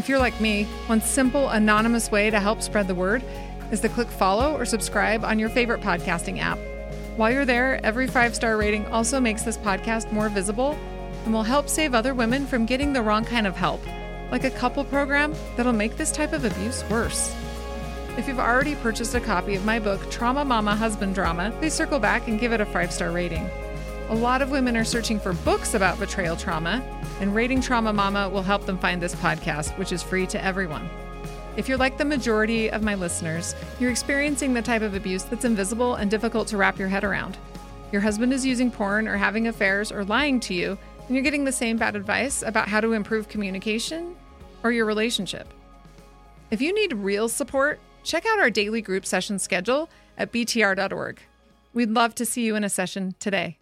If you're like me, one simple, anonymous way to help spread the word is to click follow or subscribe on your favorite podcasting app. While you're there, every five star rating also makes this podcast more visible and will help save other women from getting the wrong kind of help, like a couple program that'll make this type of abuse worse. If you've already purchased a copy of my book, Trauma Mama Husband Drama, please circle back and give it a five star rating. A lot of women are searching for books about betrayal trauma, and Rating Trauma Mama will help them find this podcast, which is free to everyone. If you're like the majority of my listeners, you're experiencing the type of abuse that's invisible and difficult to wrap your head around. Your husband is using porn or having affairs or lying to you, and you're getting the same bad advice about how to improve communication or your relationship. If you need real support, check out our daily group session schedule at btr.org. We'd love to see you in a session today.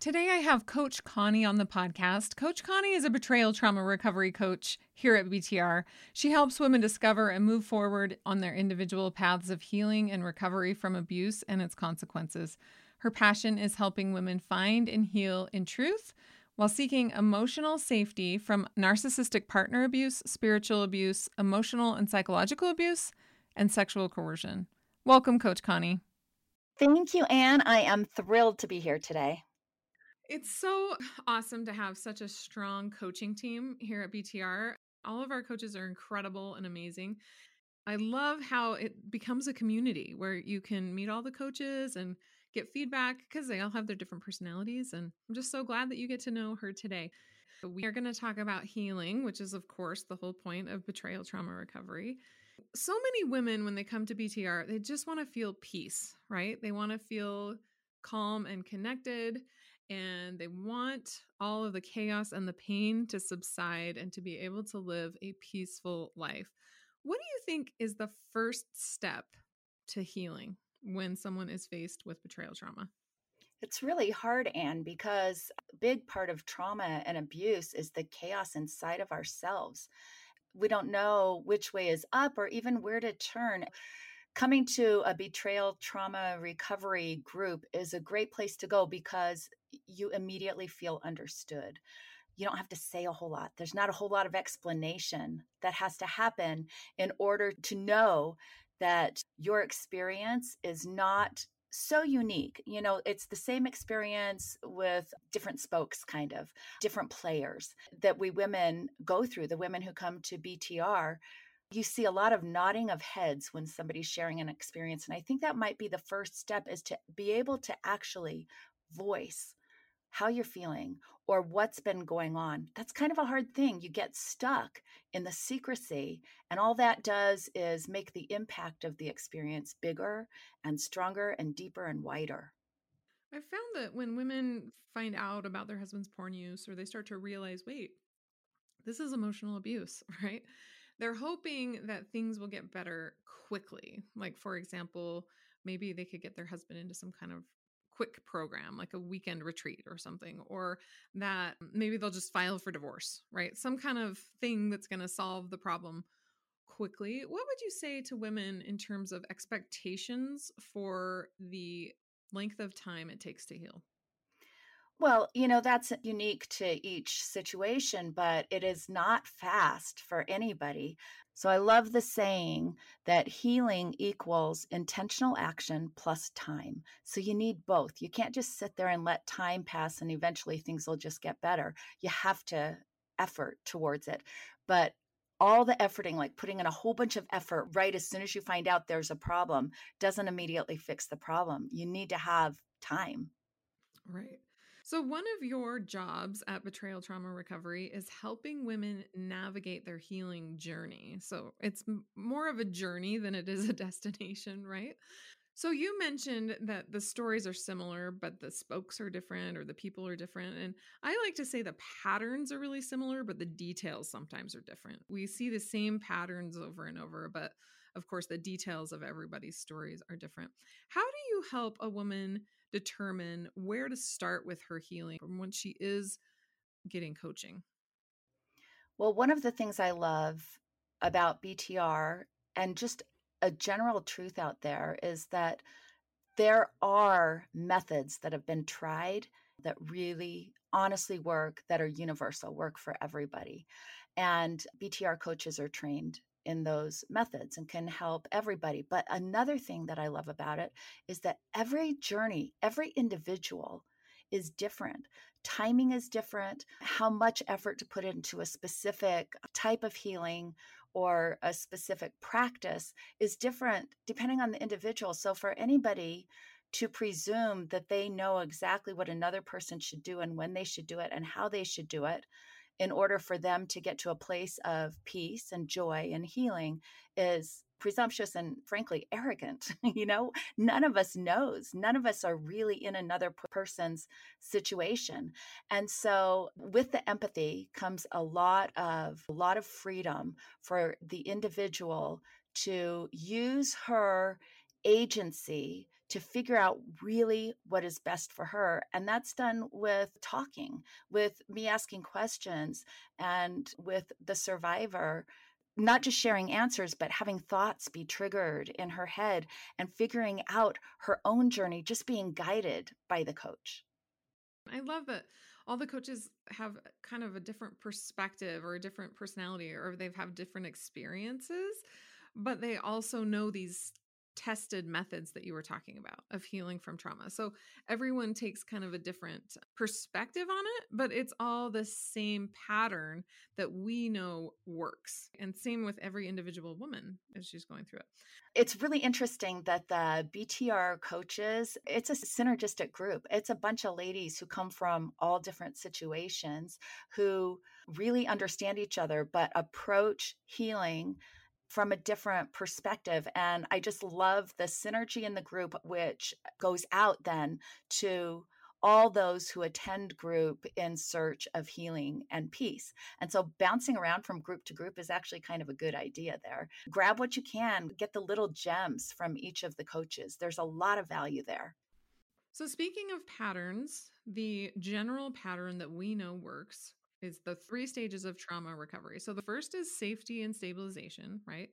Today, I have Coach Connie on the podcast. Coach Connie is a betrayal trauma recovery coach here at BTR. She helps women discover and move forward on their individual paths of healing and recovery from abuse and its consequences. Her passion is helping women find and heal in truth while seeking emotional safety from narcissistic partner abuse, spiritual abuse, emotional and psychological abuse, and sexual coercion. Welcome, Coach Connie. Thank you, Anne. I am thrilled to be here today. It's so awesome to have such a strong coaching team here at BTR. All of our coaches are incredible and amazing. I love how it becomes a community where you can meet all the coaches and get feedback because they all have their different personalities. And I'm just so glad that you get to know her today. We are going to talk about healing, which is, of course, the whole point of betrayal trauma recovery. So many women, when they come to BTR, they just want to feel peace, right? They want to feel calm and connected and they want all of the chaos and the pain to subside and to be able to live a peaceful life. What do you think is the first step to healing when someone is faced with betrayal trauma? It's really hard, Anne, because a big part of trauma and abuse is the chaos inside of ourselves. We don't know which way is up or even where to turn coming to a betrayal trauma recovery group is a great place to go because you immediately feel understood. You don't have to say a whole lot. There's not a whole lot of explanation that has to happen in order to know that your experience is not so unique. You know, it's the same experience with different spokes, kind of different players that we women go through, the women who come to BTR you see a lot of nodding of heads when somebody's sharing an experience and i think that might be the first step is to be able to actually voice how you're feeling or what's been going on. That's kind of a hard thing you get stuck in the secrecy and all that does is make the impact of the experience bigger and stronger and deeper and wider. I found that when women find out about their husband's porn use or they start to realize wait this is emotional abuse right they're hoping that things will get better quickly. Like, for example, maybe they could get their husband into some kind of quick program, like a weekend retreat or something, or that maybe they'll just file for divorce, right? Some kind of thing that's going to solve the problem quickly. What would you say to women in terms of expectations for the length of time it takes to heal? Well, you know, that's unique to each situation, but it is not fast for anybody. So I love the saying that healing equals intentional action plus time. So you need both. You can't just sit there and let time pass and eventually things will just get better. You have to effort towards it. But all the efforting, like putting in a whole bunch of effort right as soon as you find out there's a problem, doesn't immediately fix the problem. You need to have time. Right. So, one of your jobs at Betrayal Trauma Recovery is helping women navigate their healing journey. So, it's more of a journey than it is a destination, right? So you mentioned that the stories are similar, but the spokes are different or the people are different. And I like to say the patterns are really similar, but the details sometimes are different. We see the same patterns over and over, but of course, the details of everybody's stories are different. How do you help a woman determine where to start with her healing when she is getting coaching? Well, one of the things I love about BTR and just a general truth out there is that there are methods that have been tried that really honestly work, that are universal, work for everybody. And BTR coaches are trained in those methods and can help everybody. But another thing that I love about it is that every journey, every individual is different. Timing is different. How much effort to put into a specific type of healing or a specific practice is different depending on the individual. So, for anybody to presume that they know exactly what another person should do and when they should do it and how they should do it in order for them to get to a place of peace and joy and healing is presumptuous and frankly arrogant you know none of us knows none of us are really in another person's situation and so with the empathy comes a lot of a lot of freedom for the individual to use her agency to figure out really what is best for her. And that's done with talking, with me asking questions, and with the survivor not just sharing answers, but having thoughts be triggered in her head and figuring out her own journey, just being guided by the coach. I love that all the coaches have kind of a different perspective or a different personality, or they've have different experiences, but they also know these tested methods that you were talking about of healing from trauma. So everyone takes kind of a different perspective on it, but it's all the same pattern that we know works. And same with every individual woman as she's going through it. It's really interesting that the BTR coaches, it's a synergistic group. It's a bunch of ladies who come from all different situations who really understand each other but approach healing from a different perspective. And I just love the synergy in the group, which goes out then to all those who attend group in search of healing and peace. And so bouncing around from group to group is actually kind of a good idea there. Grab what you can, get the little gems from each of the coaches. There's a lot of value there. So, speaking of patterns, the general pattern that we know works is the three stages of trauma recovery. So the first is safety and stabilization, right?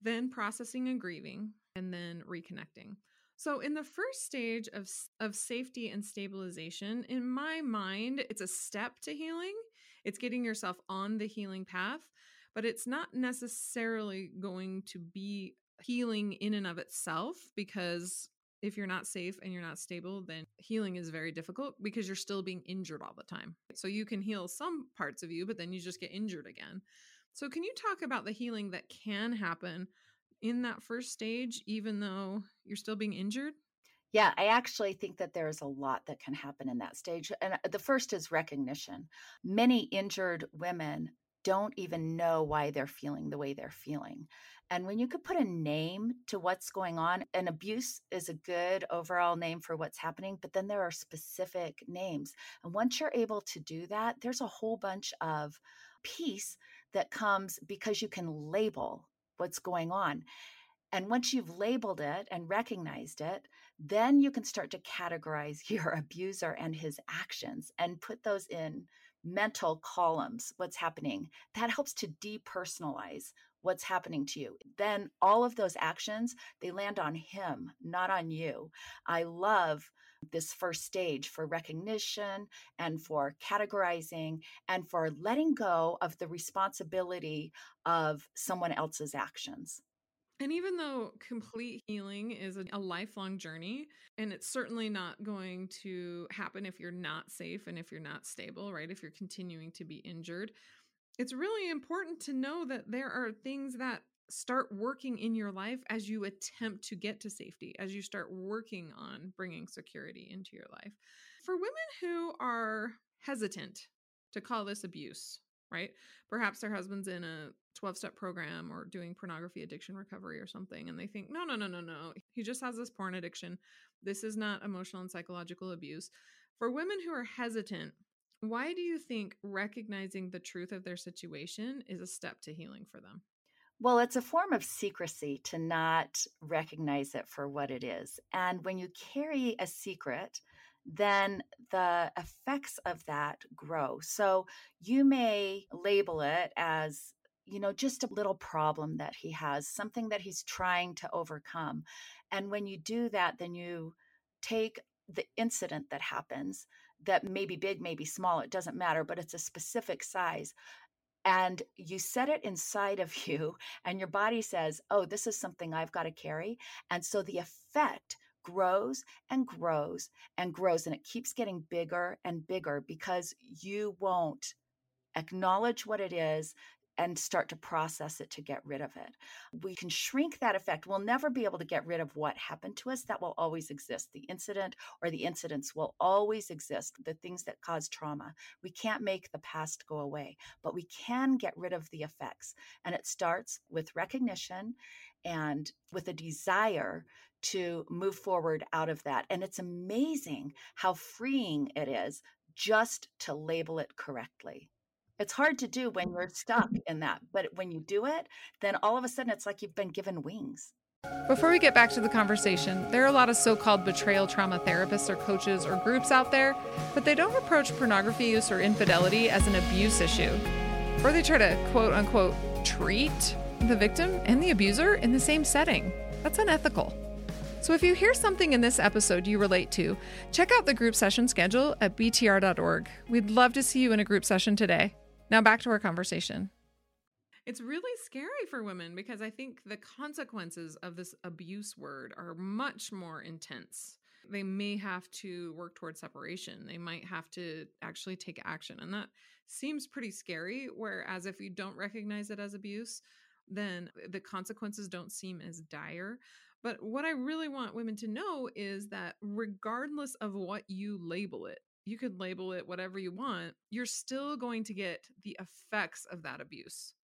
Then processing and grieving, and then reconnecting. So in the first stage of of safety and stabilization, in my mind, it's a step to healing. It's getting yourself on the healing path, but it's not necessarily going to be healing in and of itself because if you're not safe and you're not stable, then healing is very difficult because you're still being injured all the time. So you can heal some parts of you, but then you just get injured again. So, can you talk about the healing that can happen in that first stage, even though you're still being injured? Yeah, I actually think that there's a lot that can happen in that stage. And uh, the first is recognition. Many injured women don't even know why they're feeling the way they're feeling. And when you could put a name to what's going on, an abuse is a good overall name for what's happening, but then there are specific names. And once you're able to do that, there's a whole bunch of peace that comes because you can label what's going on. And once you've labeled it and recognized it, then you can start to categorize your abuser and his actions and put those in mental columns, what's happening. That helps to depersonalize what's happening to you. Then all of those actions, they land on him, not on you. I love this first stage for recognition and for categorizing and for letting go of the responsibility of someone else's actions. And even though complete healing is a, a, lifelong journey, and it's certainly not going to happen if you're not safe and if you're not stable, right? If you're continuing to be injured, it's really important to know that there are things that start working in your life as you attempt to get to safety, as you start working on bringing security into your life. For women who are hesitant to call this abuse, right? Perhaps their husband's in a 12 step program or doing pornography addiction recovery or something, and they think, no, no, no, no, no. He just has this porn addiction. This is not emotional and psychological abuse. For women who are hesitant, why do you think recognizing the truth of their situation is a step to healing for them? Well, it's a form of secrecy to not recognize it for what it is. And when you carry a secret, then the effects of that grow. So you may label it as, you know, just a little problem that he has, something that he's trying to overcome. And when you do that, then you take the incident that happens that may be big, may be small, it doesn't matter, but it's a specific size and you set it inside of you and your body says oh this is something i've got to carry and so the effect grows and grows and grows and it keeps getting bigger and bigger because you won't acknowledge what it is and start to process it to get rid of it. We can shrink that effect. We'll never be able to get rid of what happened to us. That will always exist. The incident or the incidents will always exist, the things that cause trauma. We can't make the past go away, but we can get rid of the effects. And it starts with recognition and with a desire to move forward out of that. And it's amazing how freeing it is just to label it correctly. It's hard to do when you're stuck mm-hmm. in that, but when you do it, then all of a sudden it's like you've been given wings. Before we get back to the conversation, there are a lot of so called betrayal trauma therapists or coaches or groups out there, but they don't approach pornography use or infidelity as an abuse issue. Or they try to quote unquote treat the victim and the abuser in the same setting. That's unethical. So if you hear something in this episode you relate to, check out the group session schedule at btr.org. We'd love to see you in a group session today. Now back to our conversation. It's really scary for women because I think the consequences of this abuse word are much more intense. They may have to work towards separation. They might have to actually take action. And that seems pretty scary. Whereas if you don't recognize it as abuse, then the consequences don't seem as dire. But what I really want women to know is that regardless of what you label it, you could label it whatever you want, you're still going to get the effects of that abuse.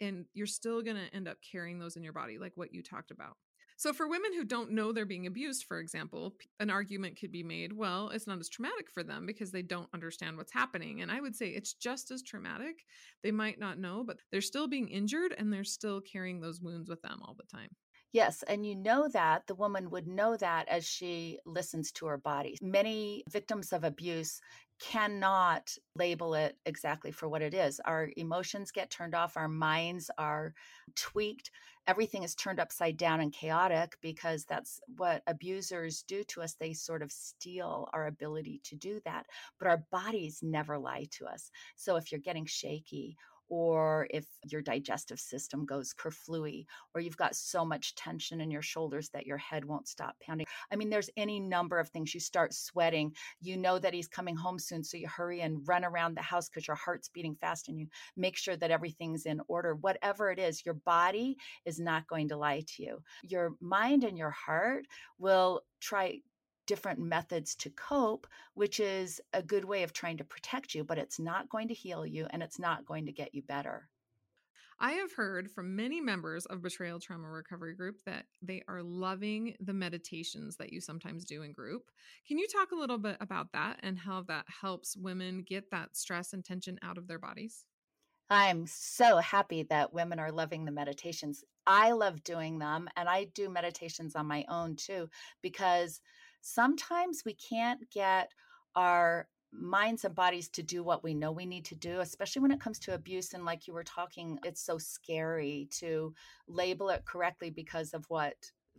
And you're still going to end up carrying those in your body, like what you talked about. So, for women who don't know they're being abused, for example, an argument could be made well, it's not as traumatic for them because they don't understand what's happening. And I would say it's just as traumatic. They might not know, but they're still being injured and they're still carrying those wounds with them all the time. Yes, and you know that the woman would know that as she listens to her body. Many victims of abuse cannot label it exactly for what it is. Our emotions get turned off, our minds are tweaked, everything is turned upside down and chaotic because that's what abusers do to us. They sort of steal our ability to do that, but our bodies never lie to us. So if you're getting shaky or if your digestive system goes kerflooey, or you've got so much tension in your shoulders that your head won't stop pounding. I mean, there's any number of things. You start sweating, you know that he's coming home soon, so you hurry and run around the house because your heart's beating fast and you make sure that everything's in order. Whatever it is, your body is not going to lie to you. Your mind and your heart will try different methods to cope, which is a good way of trying to protect you, but it's not going to heal you and it's not going to get you better. I have heard from many members of Betrayal Trauma Recovery Group that they are loving the meditations that you sometimes do in group. Can you talk a little bit about that and how that helps women get that stress and tension out of their bodies? I'm so happy that women are loving the meditations. I love doing them and I do meditations on my own too because sometimes we can't get our minds and bodies to do what we know we need to do, especially when it comes to abuse. And like you were talking, it's so scary to label it correctly because of what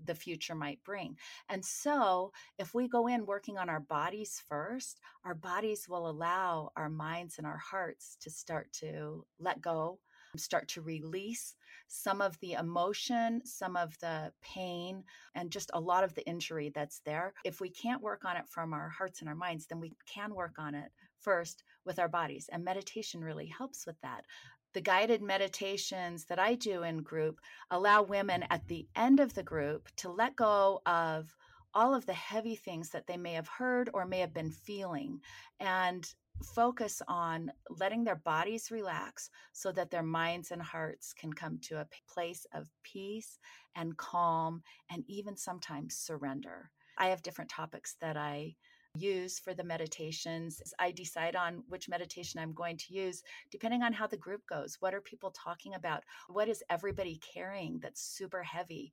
the future might bring. And so, if we go in working on our bodies first, our bodies will allow our minds and our hearts to start to let go start to release some of the emotion, some of the pain, and just a lot of the injury that's there. If we can't work on it from our hearts and our minds, then we can work on it first with our bodies. And meditation really helps with that. The guided meditations that I do in group allow women at the end of the group to let go of all of the heavy things that they may have heard or may have been feeling and focus on letting their bodies relax so that their minds and hearts can come to a place of peace and calm and even sometimes surrender. I have different topics that I use for the meditations. I decide on which meditation I'm going to use depending on how the group goes. What are people talking about? What is everybody carrying that's super heavy?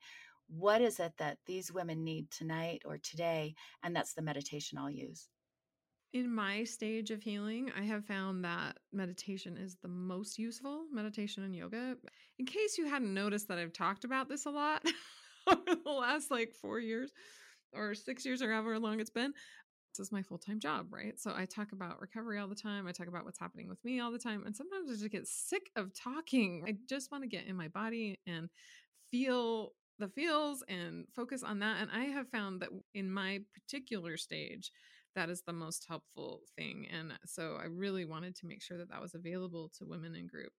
What is it that these women need tonight or today? And that's the meditation I'll use. In my stage of healing, I have found that meditation is the most useful meditation and yoga. In case you hadn't noticed that I've talked about this a lot over the last like four years or six years or however long it's been, this is my full time job, right? So I talk about recovery all the time. I talk about what's happening with me all the time. And sometimes I just get sick of talking. I just want to get in my body and feel the feels and focus on that. And I have found that in my particular stage, that is the most helpful thing. And so I really wanted to make sure that that was available to women in group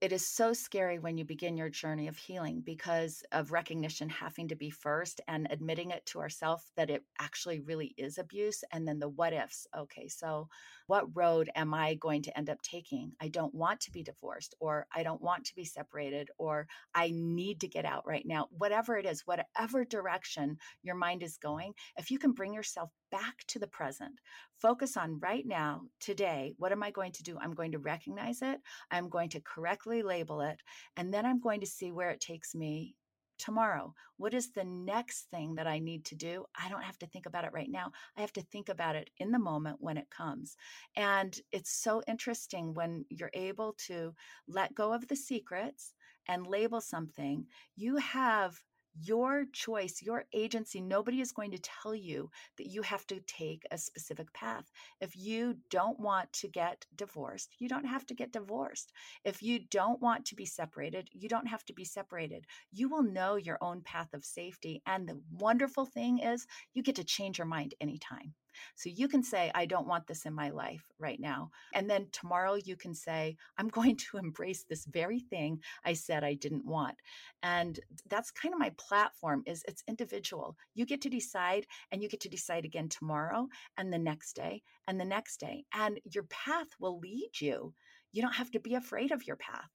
it is so scary when you begin your journey of healing because of recognition having to be first and admitting it to ourselves that it actually really is abuse and then the what ifs okay so what road am i going to end up taking i don't want to be divorced or i don't want to be separated or i need to get out right now whatever it is whatever direction your mind is going if you can bring yourself back to the present. Focus on right now, today. What am I going to do? I'm going to recognize it. I'm going to correctly label it. And then I'm going to see where it takes me tomorrow. What is the next thing that I need to do? I don't have to think about it right now. I have to think about it in the moment when it comes. And it's so interesting when you're able to let go of the secrets and label something. You have your choice, your agency. Nobody is going to tell you that you have to take a specific path. If you don't want to get divorced, you don't have to get divorced. If you don't want to be separated, you don't have to be separated. You will know your own path of safety. And the wonderful thing is, you get to change your mind anytime. So you can say, I don't want this in my life right now. And then tomorrow you can say, I'm going to embrace this very thing I said I didn't want. And that's kind of my platform is it's individual. You get to decide and you get to decide again tomorrow and the next day and the next day. And your path will lead you. You don't have to be afraid of your path.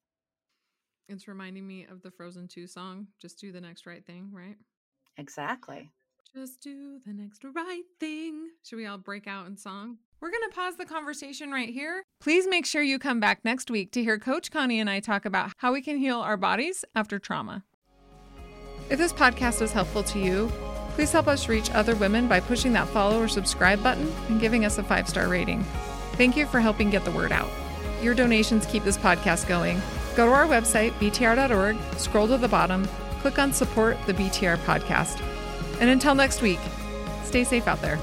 It's reminding me of the Frozen 2 song, Just Do the Next Right Thing, right? Exactly. Just do the next right thing. Should we all break out in song? We're going to pause the conversation right here. Please make sure you come back next week to hear Coach Connie and I talk about how we can heal our bodies after trauma. If this podcast was helpful to you, please help us reach other women by pushing that follow or subscribe button and giving us a five star rating. Thank you for helping get the word out. Your donations keep this podcast going. Go to our website, btr.org, scroll to the bottom, click on Support the BTR Podcast. And until next week, stay safe out there.